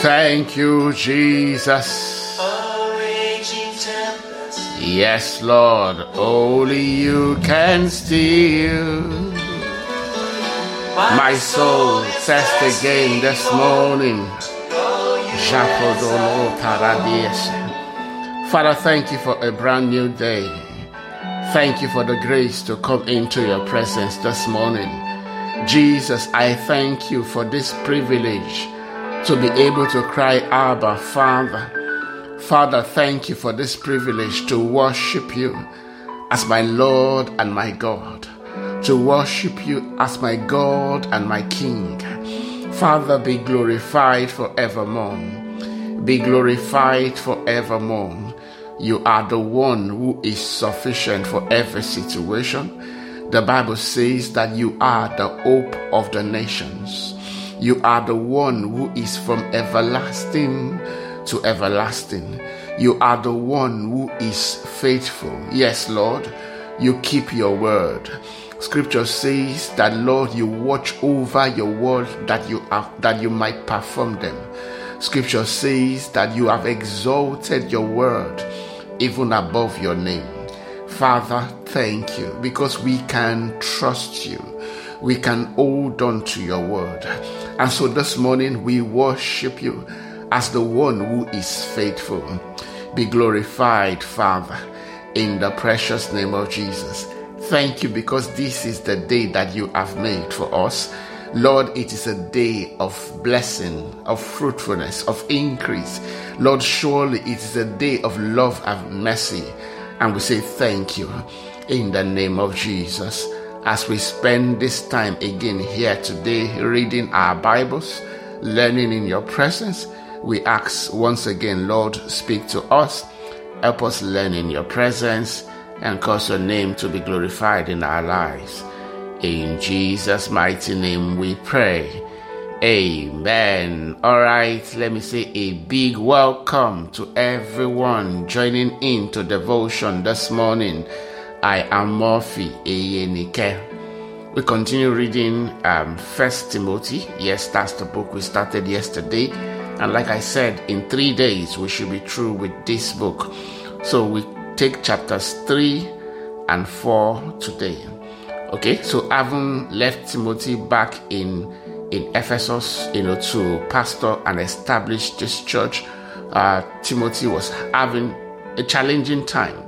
Thank you, Jesus. Yes, Lord, only you can steal my soul. Test again this morning. Father, thank you for a brand new day. Thank you for the grace to come into your presence this morning. Jesus, I thank you for this privilege to be able to cry, Abba, Father. Father, thank you for this privilege to worship you as my Lord and my God, to worship you as my God and my King. Father, be glorified forevermore. Be glorified forevermore. You are the one who is sufficient for every situation. The Bible says that you are the hope of the nations. You are the one who is from everlasting to everlasting. You are the one who is faithful. Yes, Lord, you keep your word. Scripture says that Lord, you watch over your word that you have, that you might perform them. Scripture says that you have exalted your word even above your name. Father, thank you because we can trust you. We can hold on to your word. And so this morning we worship you as the one who is faithful. Be glorified, Father, in the precious name of Jesus. Thank you because this is the day that you have made for us. Lord, it is a day of blessing, of fruitfulness, of increase. Lord, surely it is a day of love and mercy. And we say thank you in the name of Jesus as we spend this time again here today reading our Bibles, learning in your presence. We ask once again, Lord, speak to us, help us learn in your presence, and cause your name to be glorified in our lives. In Jesus' mighty name we pray. Amen. All right, let me say a big welcome to everyone joining in to devotion this morning. I am Murphy Eyenike. We continue reading um, First Timothy. Yes, that's the book we started yesterday. And like I said, in three days we should be through with this book. So we take chapters three and four today. Okay, so having left Timothy back in in Ephesus, you know, to pastor and establish this church, uh, Timothy was having a challenging time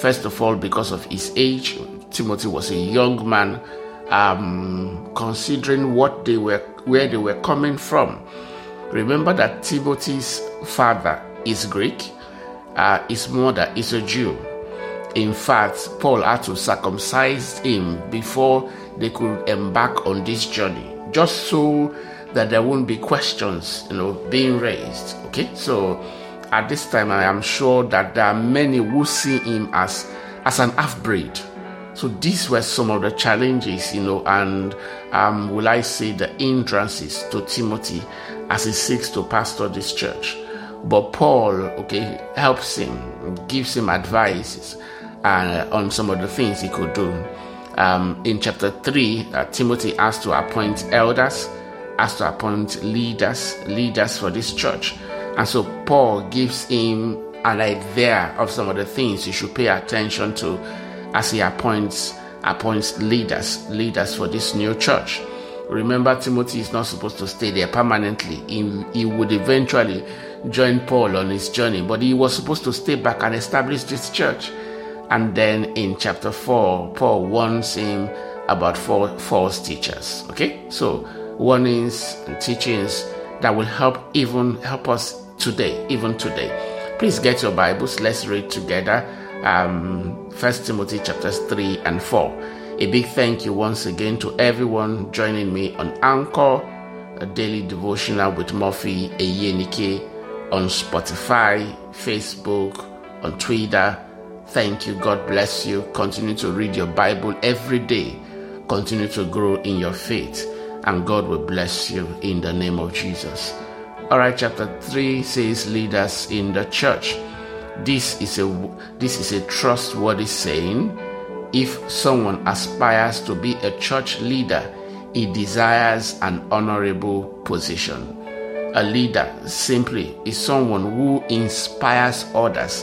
First of all, because of his age, Timothy was a young man. Um, considering what they were, where they were coming from, remember that Timothy's father is Greek, uh, his mother is a Jew. In fact, Paul had to circumcise him before they could embark on this journey, just so that there won't be questions, you know, being raised. Okay, so at this time, I am sure that there are many who see him as, as an half breed. So these were some of the challenges, you know, and um, will I say the hindrances to Timothy as he seeks to pastor this church. But Paul, okay, helps him, gives him advice uh, on some of the things he could do. Um, in chapter 3, uh, Timothy has to appoint elders, has to appoint leaders, leaders for this church. And so Paul gives him an idea of some of the things he should pay attention to as he appoints appoints leaders, leaders for this new church. Remember, Timothy is not supposed to stay there permanently. He, he would eventually join Paul on his journey, but he was supposed to stay back and establish this church. And then in chapter 4, Paul warns him about four false teachers. Okay? So warnings and teachings that will help even help us today, even today. Please get your Bibles. Let's read together. Um, First Timothy chapters three and four. A big thank you once again to everyone joining me on Anchor, a daily devotional with Murphy Eyenike on Spotify, Facebook, on Twitter. Thank you. God bless you. Continue to read your Bible every day. Continue to grow in your faith, and God will bless you in the name of Jesus. All right, chapter 3 says leaders in the church. This is a this is a trustworthy saying. If someone aspires to be a church leader, he desires an honorable position. A leader simply is someone who inspires others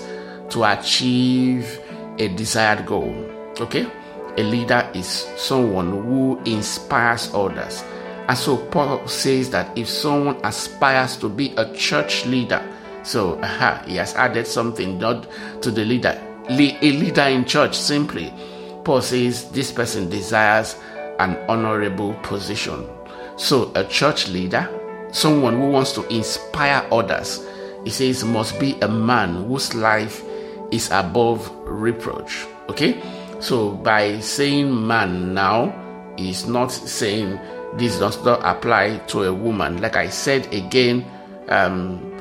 to achieve a desired goal. Okay? A leader is someone who inspires others. And so Paul says that if someone aspires to be a church leader, so aha, he has added something not to the leader, a leader in church simply. Paul says this person desires an honorable position. So a church leader, someone who wants to inspire others, he says must be a man whose life is above reproach. Okay? So by saying man now, is not saying this does not apply to a woman. Like I said again, um,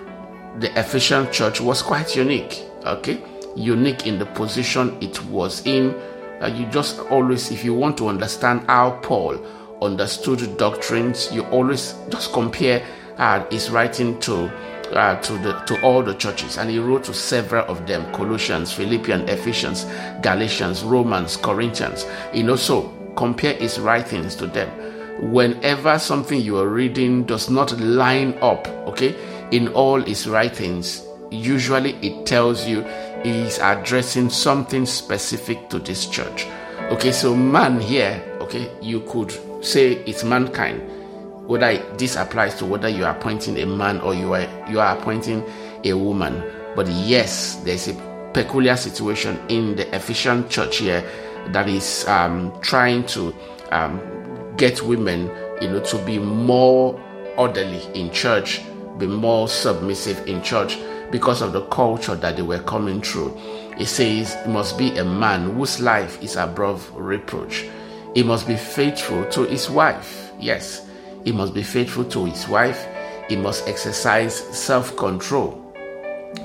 the Ephesian church was quite unique. Okay, unique in the position it was in. Uh, you just always, if you want to understand how Paul understood doctrines, you always just compare uh, his writing to uh, to the to all the churches, and he wrote to several of them: Colossians, Philippians, Ephesians, Galatians, Romans, Corinthians. You know, so compare his writings to them. Whenever something you are reading does not line up, okay, in all his writings, usually it tells you is addressing something specific to this church. Okay, so man here, okay, you could say it's mankind whether this applies to whether you are appointing a man or you are you are appointing a woman. But yes, there's a peculiar situation in the Ephesian church here that is um, trying to um, get women, you know, to be more orderly in church, be more submissive in church because of the culture that they were coming through. It says it must be a man whose life is above reproach. He must be faithful to his wife. Yes, he must be faithful to his wife. He must exercise self control.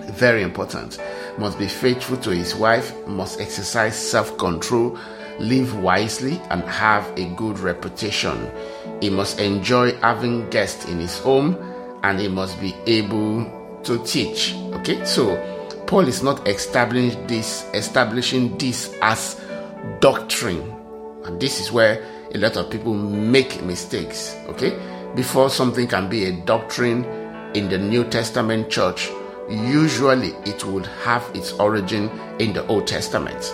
Very important. Must be faithful to his wife, must exercise self control, live wisely, and have a good reputation. He must enjoy having guests in his home and he must be able to teach. Okay, so Paul is not establishing this, establishing this as doctrine, and this is where a lot of people make mistakes. Okay, before something can be a doctrine in the New Testament church, usually it would have its origin in the Old Testament.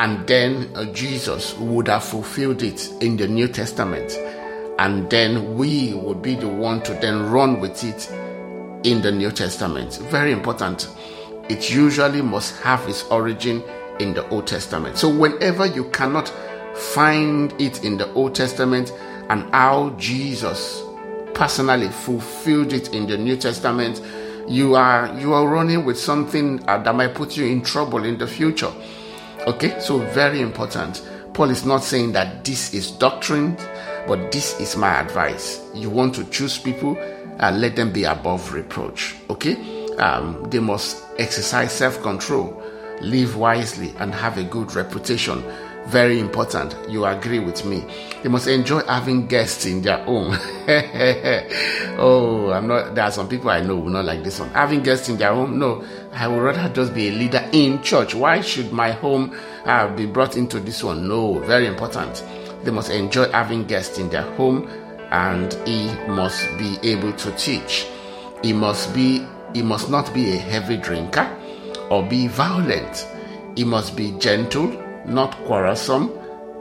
And then uh, Jesus would have fulfilled it in the New Testament. And then we would be the one to then run with it in the New Testament. Very important. It usually must have its origin in the Old Testament. So whenever you cannot find it in the Old Testament and how Jesus personally fulfilled it in the New Testament, you are you are running with something uh, that might put you in trouble in the future. Okay, so very important. Paul is not saying that this is doctrine, but this is my advice. You want to choose people, uh, let them be above reproach. Okay, um, they must exercise self control, live wisely, and have a good reputation very important. You agree with me. They must enjoy having guests in their home. oh, I'm not. There are some people I know will not like this one. Having guests in their home. No, I would rather just be a leader in church. Why should my home uh, be brought into this one? No, very important. They must enjoy having guests in their home, and he must be able to teach. He must be. He must not be a heavy drinker or be violent. He must be gentle not quarrelsome,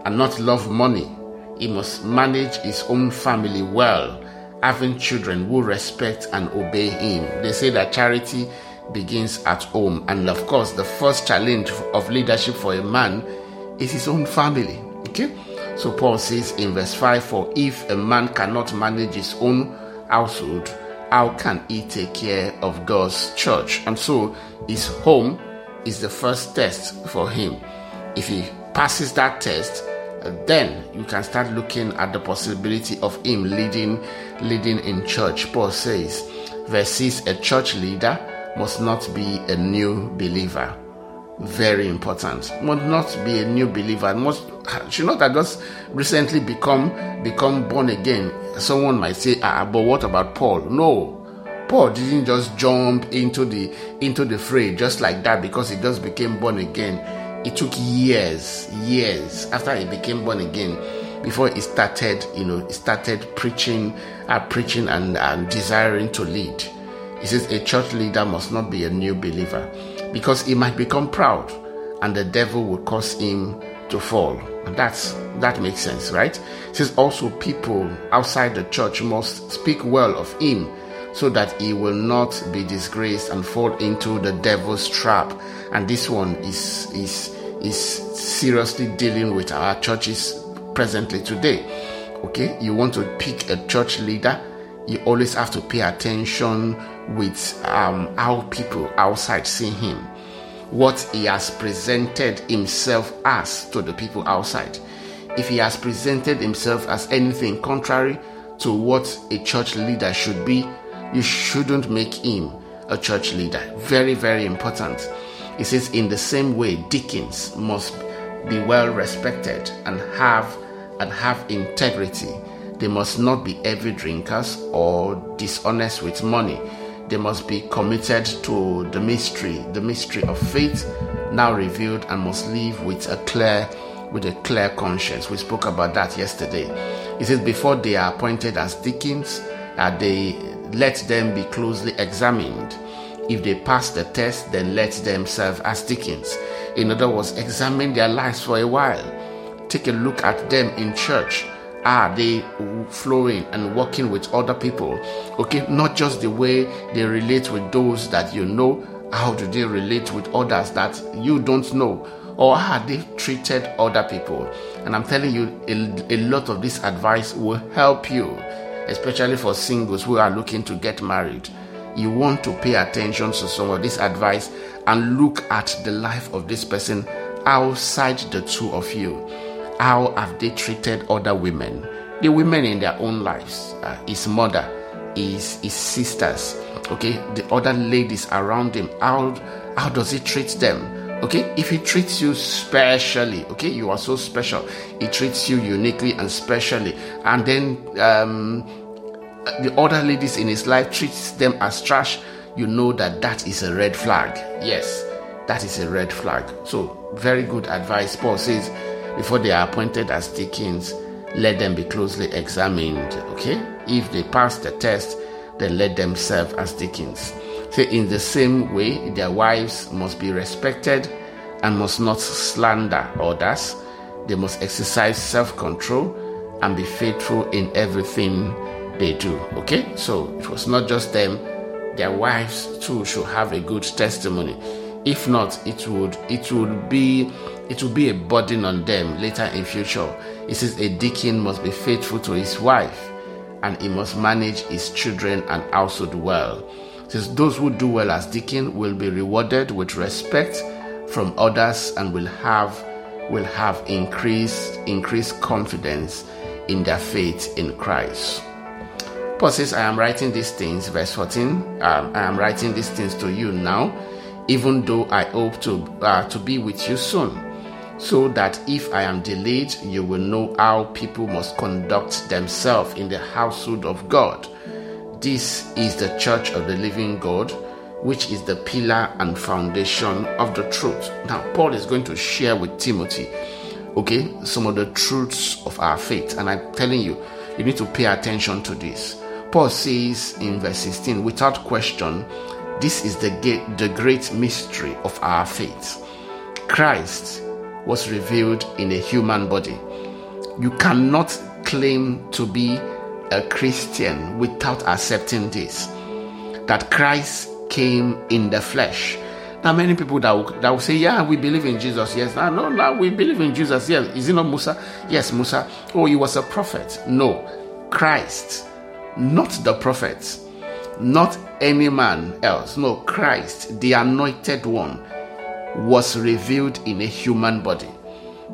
and not love money. He must manage his own family well, having children who respect and obey him. They say that charity begins at home. And of course, the first challenge of leadership for a man is his own family. Okay? So Paul says in verse 5 For if a man cannot manage his own household, how can he take care of God's church? And so his home is the first test for him. If he passes that test, then you can start looking at the possibility of him leading leading in church. Paul says, verse 6, a church leader must not be a new believer. Very important. Must not be a new believer. Must should not have just recently become become born again. Someone might say, ah, but what about Paul? No. Paul didn't just jump into the into the fray just like that because he just became born again it took years, years after he became born again. before he started, you know, he started preaching, uh, preaching and, and desiring to lead. He says a church leader must not be a new believer because he might become proud and the devil will cause him to fall. And that's that makes sense, right? It says also people outside the church must speak well of him so that he will not be disgraced and fall into the devil's trap. And this one is is is seriously dealing with our churches presently today. Okay, you want to pick a church leader, you always have to pay attention with um, how people outside see him, what he has presented himself as to the people outside. If he has presented himself as anything contrary to what a church leader should be, you shouldn't make him a church leader. Very, very important. It says, in the same way, deacons must be well respected and have and have integrity. They must not be heavy drinkers or dishonest with money. They must be committed to the mystery, the mystery of faith now revealed and must live with a clear with a clear conscience. We spoke about that yesterday. It says before they are appointed as deacons, uh, they let them be closely examined. If they pass the test, then let them serve as deacons. In other words, examine their lives for a while. Take a look at them in church. Are they flowing and working with other people? Okay, not just the way they relate with those that you know. How do they relate with others that you don't know? Or how they treated other people? And I'm telling you, a, a lot of this advice will help you especially for singles who are looking to get married. You want to pay attention to some of this advice and look at the life of this person outside the two of you. How have they treated other women? The women in their own lives, uh, his mother, his, his sisters, okay, the other ladies around him. How, how does he treat them? Okay, if he treats you specially, okay, you are so special. He treats you uniquely and specially, and then um, the other ladies in his life treats them as trash. You know that that is a red flag. Yes, that is a red flag. So, very good advice. Paul says, before they are appointed as deacons, let them be closely examined. Okay, if they pass the test, then let them serve as deacons. Say, in the same way, their wives must be respected and must not slander others. They must exercise self control and be faithful in everything they do. Okay? So it was not just them, their wives too should have a good testimony. If not, it would it would be it will be a burden on them later in future. It says a deacon must be faithful to his wife and he must manage his children and household well says those who do well as deacon will be rewarded with respect from others and will have will have increased increased confidence in their faith in Christ. Paul says, I am writing these things, verse 14. Um, I am writing these things to you now, even though I hope to uh, to be with you soon, so that if I am delayed, you will know how people must conduct themselves in the household of God this is the church of the living God, which is the pillar and foundation of the truth. Now, Paul is going to share with Timothy, okay, some of the truths of our faith. And I'm telling you, you need to pay attention to this. Paul says in verse 16, without question, this is the, the great mystery of our faith. Christ was revealed in a human body. You cannot claim to be a Christian without accepting this that Christ came in the flesh. Now, many people that will, that will say, Yeah, we believe in Jesus. Yes, no, no, no, we believe in Jesus. Yes, is it not Musa? Yes, Musa. Oh, he was a prophet. No, Christ, not the prophet, not any man else. No, Christ, the anointed one, was revealed in a human body.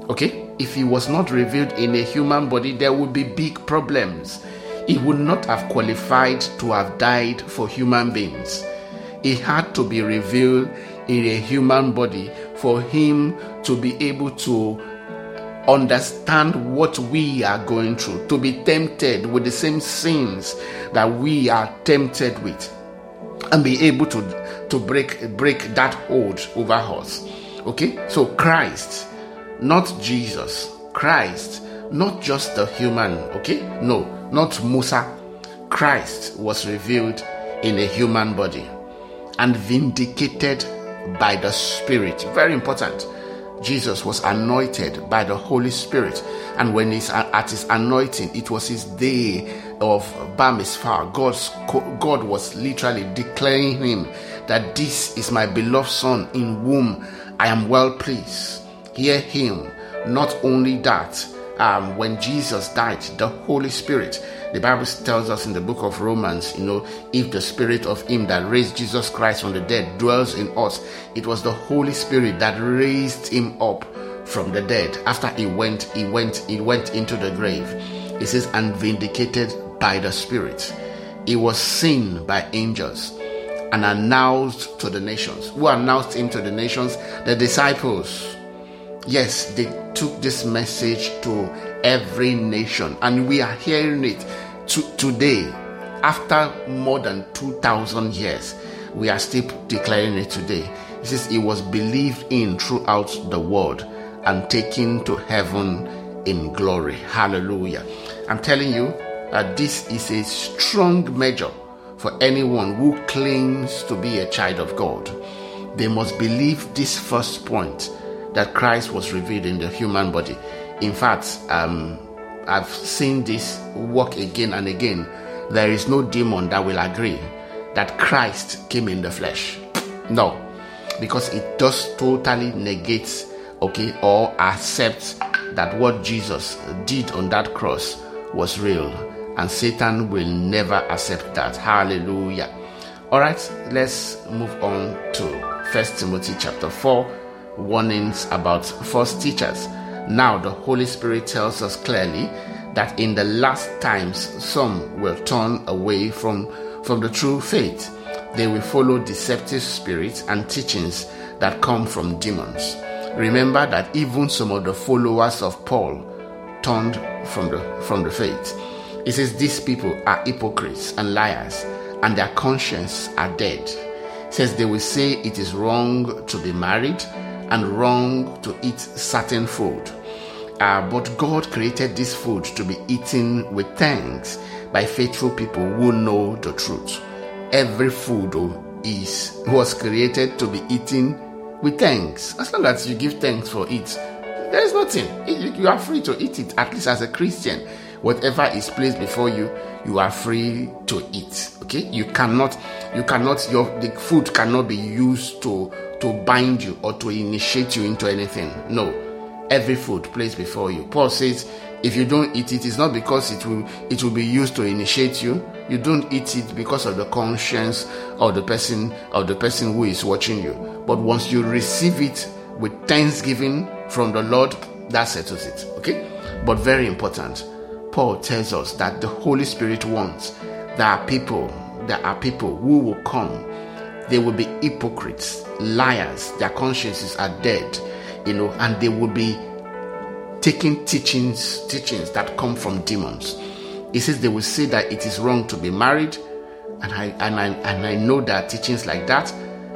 Okay, if he was not revealed in a human body, there would be big problems he would not have qualified to have died for human beings. He had to be revealed in a human body for him to be able to understand what we are going through, to be tempted with the same sins that we are tempted with, and be able to, to break, break that hold over us. Okay? So Christ, not Jesus, Christ not just the human, okay? No, not Musa. Christ was revealed in a human body and vindicated by the Spirit. Very important. Jesus was anointed by the Holy Spirit, and when he's at his anointing, it was his day of Bar Mitzvah. God's, God was literally declaring him that this is my beloved Son in whom I am well pleased. Hear him. Not only that, um, when Jesus died, the Holy Spirit, the Bible tells us in the book of Romans, you know, if the Spirit of Him that raised Jesus Christ from the dead dwells in us, it was the Holy Spirit that raised Him up from the dead. After He went, He went, He went into the grave. It says, and vindicated by the Spirit. He was seen by angels and announced to the nations. Who announced Him to the nations? The disciples Yes, they took this message to every nation, and we are hearing it to, today. After more than 2,000 years, we are still declaring it today. It says it was believed in throughout the world and taken to heaven in glory. Hallelujah. I'm telling you that this is a strong measure for anyone who claims to be a child of God. They must believe this first point that Christ was revealed in the human body. In fact, um, I've seen this work again and again. There is no demon that will agree that Christ came in the flesh. No, because it just totally negates, okay, or accepts that what Jesus did on that cross was real, and Satan will never accept that. Hallelujah. All right, let's move on to First Timothy chapter 4 warnings about false teachers. Now, the Holy Spirit tells us clearly that in the last times, some will turn away from, from the true faith. They will follow deceptive spirits and teachings that come from demons. Remember that even some of the followers of Paul turned from the, from the faith. It says these people are hypocrites and liars, and their conscience are dead. Says they will say it is wrong to be married and wrong to eat certain food. Uh, but God created this food to be eaten with thanks by faithful people who know the truth. Every food is was created to be eaten with thanks. As long as you give thanks for it, there is nothing. You are free to eat it, at least as a Christian. Whatever is placed before you, you are free to eat. Okay, you cannot, you cannot, your the food cannot be used to to bind you or to initiate you into anything. No. Every food placed before you. Paul says, if you don't eat it, it's not because it will it will be used to initiate you. You don't eat it because of the conscience of the person of the person who is watching you. But once you receive it with thanksgiving from the Lord, that settles it. Okay? But very important, Paul tells us that the Holy Spirit wants there are people, there are people who will come they will be hypocrites, liars, their consciences are dead, you know, and they will be taking teachings, teachings that come from demons. He says they will say that it is wrong to be married, and I and I and I know that teachings like that,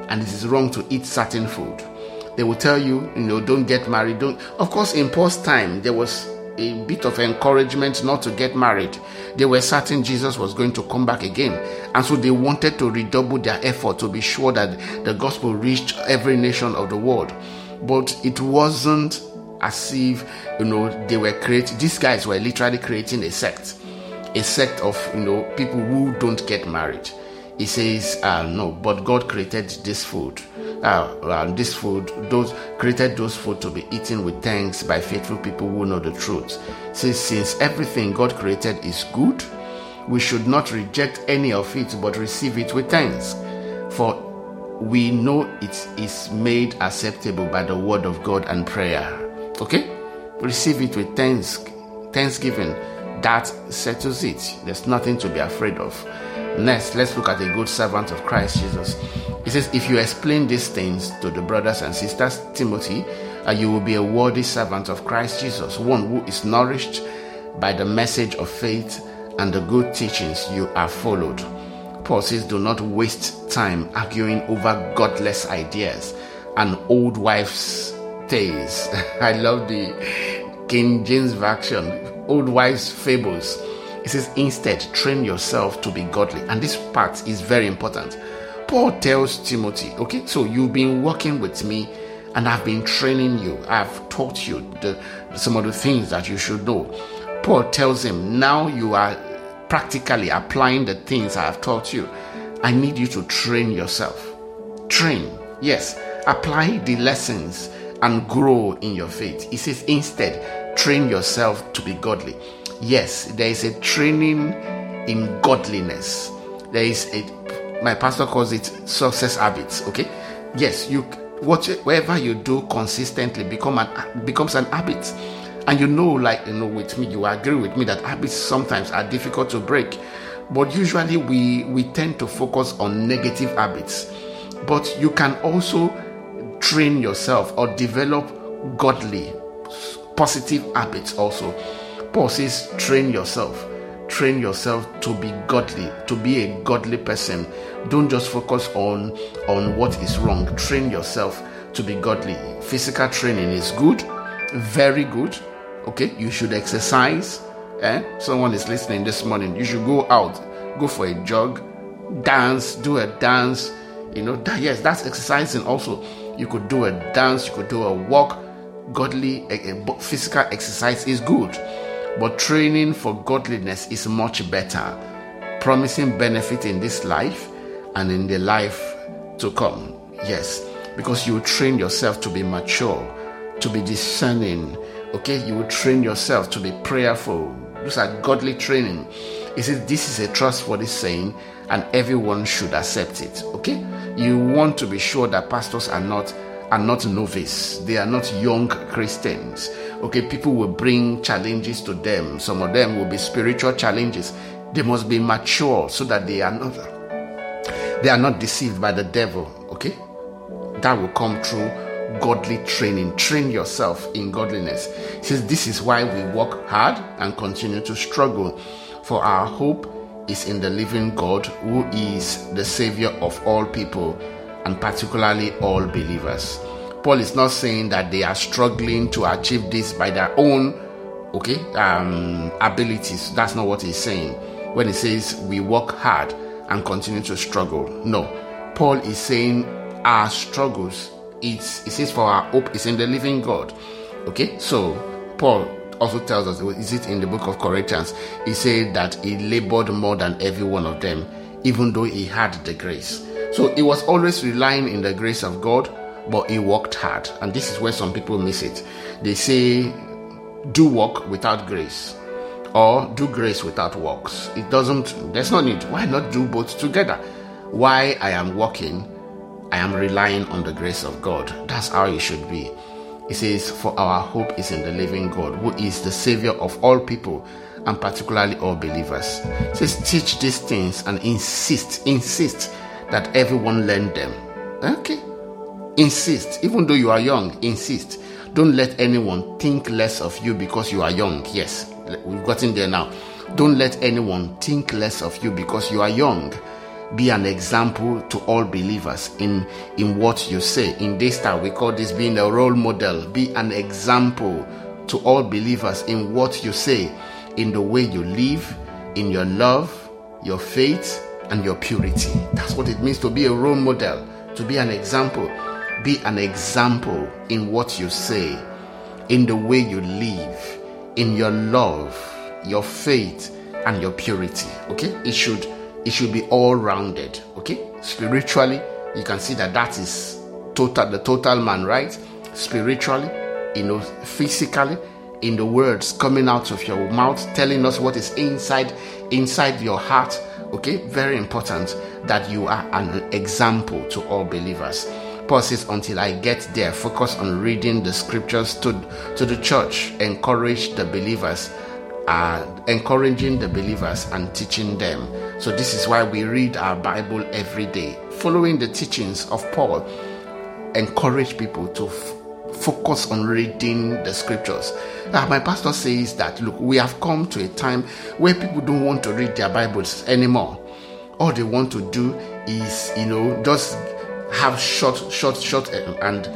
and it is wrong to eat certain food. They will tell you, you know, don't get married. Don't. Of course, in Paul's time, there was a bit of encouragement not to get married. They were certain Jesus was going to come back again. And so they wanted to redouble their effort to be sure that the gospel reached every nation of the world. But it wasn't as if, you know, they were creating, these guys were literally creating a sect. A sect of, you know, people who don't get married. He says, uh, no, but God created this food uh, uh, this food, those created those food to be eaten with thanks by faithful people who know the truth. Since, since everything God created is good, we should not reject any of it but receive it with thanks. For we know it is made acceptable by the word of God and prayer. Okay? Receive it with thanks, thanksgiving. That settles it. There's nothing to be afraid of. Next, let's look at a good servant of Christ Jesus. He says, If you explain these things to the brothers and sisters, Timothy, uh, you will be a worthy servant of Christ Jesus, one who is nourished by the message of faith and the good teachings you have followed. Paul says, Do not waste time arguing over godless ideas and old wives' tales. I love the King James Version, Old Wives Fables. It says, instead, train yourself to be godly. And this part is very important. Paul tells Timothy, okay, so you've been working with me and I've been training you. I've taught you the, some of the things that you should know. Paul tells him, now you are practically applying the things I have taught you. I need you to train yourself. Train, yes, apply the lessons and grow in your faith. He says, instead, train yourself to be godly. Yes, there is a training in godliness. There is a, my pastor calls it success habits. Okay, yes, you whatever you do consistently become an becomes an habit, and you know, like you know, with me, you agree with me that habits sometimes are difficult to break, but usually we we tend to focus on negative habits, but you can also train yourself or develop godly, positive habits also. Paul says, train yourself. Train yourself to be godly, to be a godly person. Don't just focus on, on what is wrong. Train yourself to be godly. Physical training is good, very good. Okay, you should exercise. Eh? Someone is listening this morning. You should go out, go for a jog, dance, do a dance. You know, that, yes, that's exercising also you could do a dance, you could do a walk. Godly a, a physical exercise is good, but training for godliness is much better, promising benefit in this life and in the life to come. Yes, because you train yourself to be mature, to be discerning. Okay, you will train yourself to be prayerful. Those are godly training. He says this is a trustworthy saying, and everyone should accept it. Okay, you want to be sure that pastors are not are not novice. They are not young christians. Okay people will bring challenges to them. Some of them will be spiritual challenges. They must be mature so that they are not they are not deceived by the devil. Okay? That will come through godly training. Train yourself in godliness. Says this is why we work hard and continue to struggle. For our hope is in the living God who is the Savior of all people and particularly all believers. Paul is not saying that they are struggling to achieve this by their own okay um, abilities. That's not what he's saying when he says we work hard and continue to struggle. No, Paul is saying our struggles. It's it says for our hope is in the living God. Okay, so Paul also tells us, is it in the book of Corinthians? He said that he labored more than every one of them, even though he had the grace. So he was always relying in the grace of God, but he worked hard. And this is where some people miss it. They say, do work without grace, or do grace without works. It doesn't, there's no need. Why not do both together? Why I am working, I am relying on the grace of God. That's how it should be. He says, For our hope is in the living God, who is the Savior of all people, and particularly all believers. He says, Teach these things and insist, insist that everyone learn them. Okay? Insist, even though you are young, insist. Don't let anyone think less of you because you are young. Yes, we've gotten there now. Don't let anyone think less of you because you are young be an example to all believers in in what you say in this time we call this being a role model be an example to all believers in what you say in the way you live in your love your faith and your purity. That's what it means to be a role model to be an example. Be an example in what you say in the way you live in your love your faith and your purity. Okay? It should it should be all rounded. Okay? Spiritually you can see that that is total the total man right? Spiritually you know physically in the words coming out of your mouth telling us what is inside inside your heart okay very important that you are an example to all believers paul says until i get there focus on reading the scriptures to to the church encourage the believers uh, encouraging the believers and teaching them. So, this is why we read our Bible every day, following the teachings of Paul. Encourage people to focus on reading the scriptures. Uh, my pastor says that look, we have come to a time where people don't want to read their Bibles anymore. All they want to do is, you know, just have short, short, short, and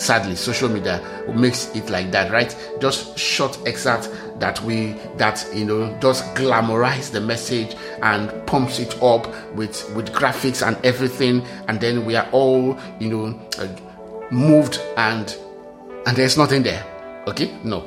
sadly social media makes it like that right just short excerpt that we that you know just glamorize the message and pumps it up with with graphics and everything and then we are all you know uh, moved and and there's nothing there. Okay? No.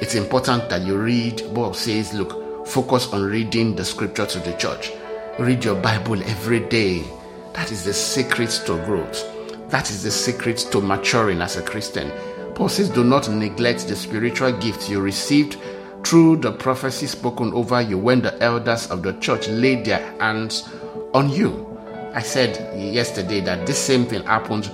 It's important that you read. Paul says look focus on reading the scripture to the church. Read your bible every day. That is the secret to growth. That is the secret to maturing as a Christian. Paul says, Do not neglect the spiritual gifts you received through the prophecy spoken over you when the elders of the church laid their hands on you. I said yesterday that this same thing happened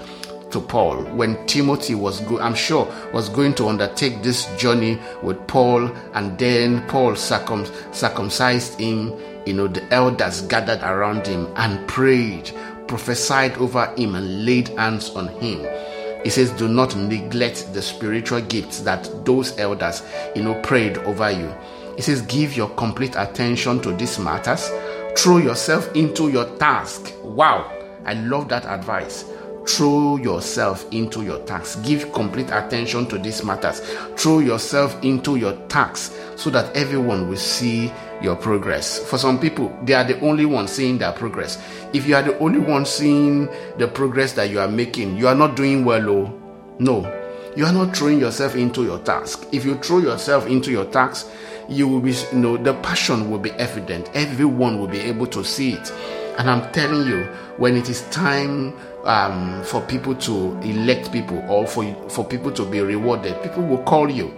to Paul when Timothy was go- I'm sure was going to undertake this journey with Paul and then Paul circum- circumcised him you know the elders gathered around him and prayed prophesied over him and laid hands on him. He says, Do not neglect the spiritual gifts that those elders, you know, prayed over you. He says, Give your complete attention to these matters. Throw yourself into your task. Wow, I love that advice. Throw yourself into your task. Give complete attention to these matters. Throw yourself into your task so that everyone will see your progress. For some people, they are the only ones seeing their progress. If you are the only one seeing the progress that you are making, you are not doing well. Oh, no. You are not throwing yourself into your task. If you throw yourself into your task, you will be, you know, the passion will be evident. Everyone will be able to see it. And I'm telling you, when it is time um, for people to elect people or for for people to be rewarded, people will call you.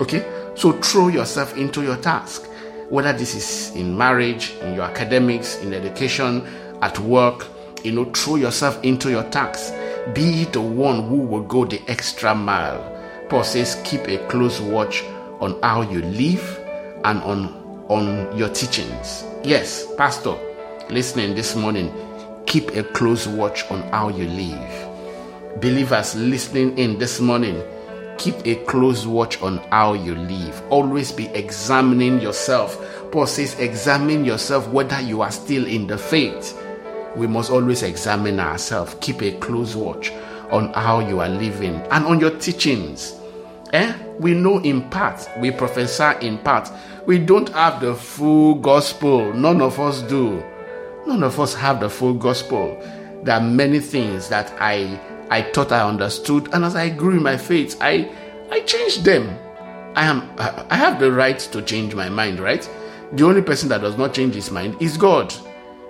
Okay, so throw yourself into your task, whether this is in marriage, in your academics, in education, at work. You know, throw yourself into your task. Be the one who will go the extra mile. Paul says, keep a close watch on how you live and on on your teachings. Yes, Pastor, listening this morning, keep a close watch on how you live. Believers listening in this morning, keep a close watch on how you live. Always be examining yourself. Paul says, examine yourself whether you are still in the faith. We must always examine ourselves. Keep a close watch on how you are living and on your teachings. Eh? We know in part, we prophesy in part. We don't have the full gospel. None of us do. None of us have the full gospel. There are many things that I I thought I understood, and as I grew in my faith, I I changed them. I am I have the right to change my mind, right? The only person that does not change his mind is God.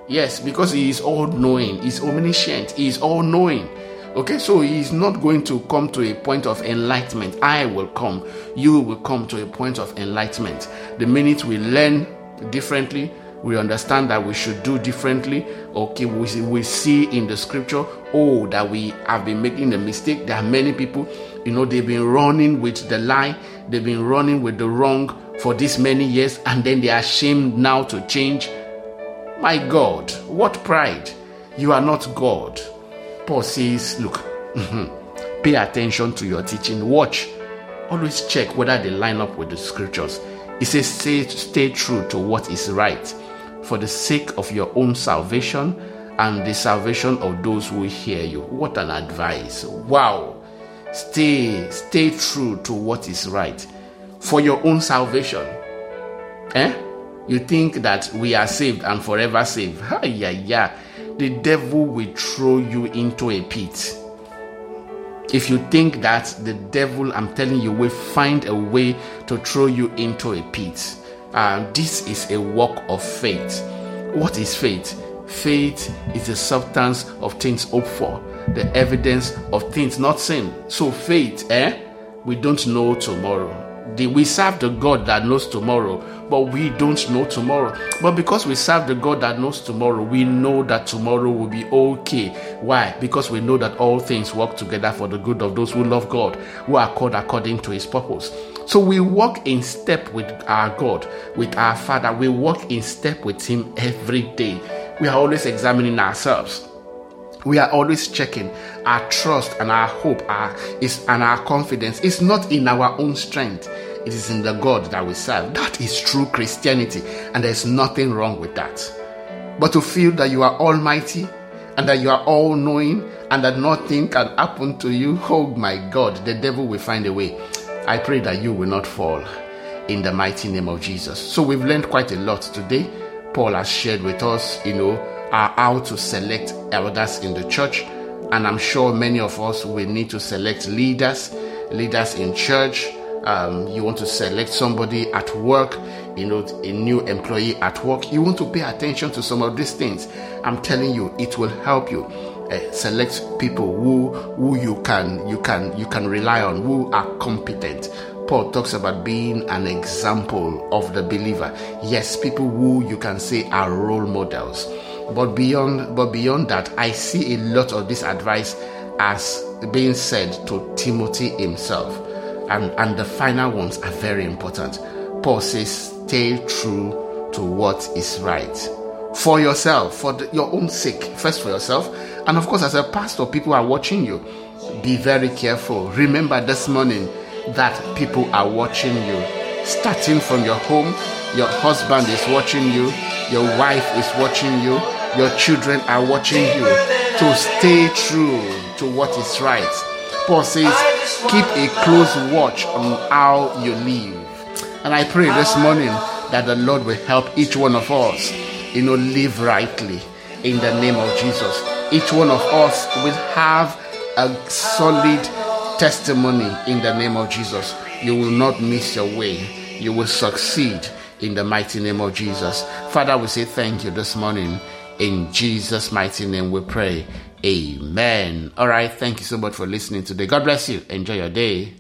Yes, because he is all knowing, he's omniscient, he is all knowing. Okay, so he is not going to come to a point of enlightenment. I will come, you will come to a point of enlightenment. The minute we learn differently, we understand that we should do differently. Okay, we see, we see in the scripture, oh, that we have been making a mistake. There are many people, you know, they've been running with the lie, they've been running with the wrong for this many years, and then they are ashamed now to change. My God, what pride! You are not God. Paul says, Look, mm-hmm, pay attention to your teaching. Watch. Always check whether they line up with the scriptures. He says, stay, stay true to what is right for the sake of your own salvation and the salvation of those who hear you. What an advice. Wow. Stay, stay true to what is right for your own salvation. Eh? You think that we are saved and forever saved. Ha, yeah, yeah. The devil will throw you into a pit. If you think that the devil, I'm telling you, will find a way to throw you into a pit. Uh, this is a walk of faith. What is faith? Faith is the substance of things hoped for, the evidence of things not seen. So, faith, eh? We don't know tomorrow we serve the God that knows tomorrow, but we don't know tomorrow. But because we serve the God that knows tomorrow, we know that tomorrow will be okay. Why? Because we know that all things work together for the good of those who love God, who are called according to his purpose. So we walk in step with our God, with our Father. We walk in step with him every day. We are always examining ourselves we are always checking our trust and our hope our, is and our confidence It's not in our own strength it is in the god that we serve that is true christianity and there's nothing wrong with that but to feel that you are almighty and that you are all knowing and that nothing can happen to you, oh my God, the devil will find a way. I pray that you will not fall in the mighty name of Jesus. So we've learned quite a lot today. Paul has shared with us, you know, how to select elders in the church. And I'm sure many of us will need to select leaders, leaders in church. Um, you want to select somebody at work, you know, a new employee at work. You want to pay attention to some of these things. I'm telling you, it will help you. Uh, select people who who you can you can you can rely on who are competent Paul talks about being an example of the believer. Yes, people who you can say are role models. But beyond but beyond that, I see a lot of this advice as being said to Timothy himself. And, and the final ones are very important. Paul says, stay true to what is right. For yourself, for the, your own sake, first for yourself. And of course, as a pastor, people are watching you. Be very careful. Remember this morning, that people are watching you. Starting from your home, your husband is watching you, your wife is watching you, your children are watching you to stay true to what is right. Paul says, keep a close watch on how you live. And I pray this morning that the Lord will help each one of us, you know, live rightly in the name of Jesus. Each one of us will have a solid testimony in the name of Jesus. You will not miss your way. You will succeed in the mighty name of Jesus. Father, we say thank you this morning. In Jesus' mighty name we pray. Amen. All right. Thank you so much for listening today. God bless you. Enjoy your day.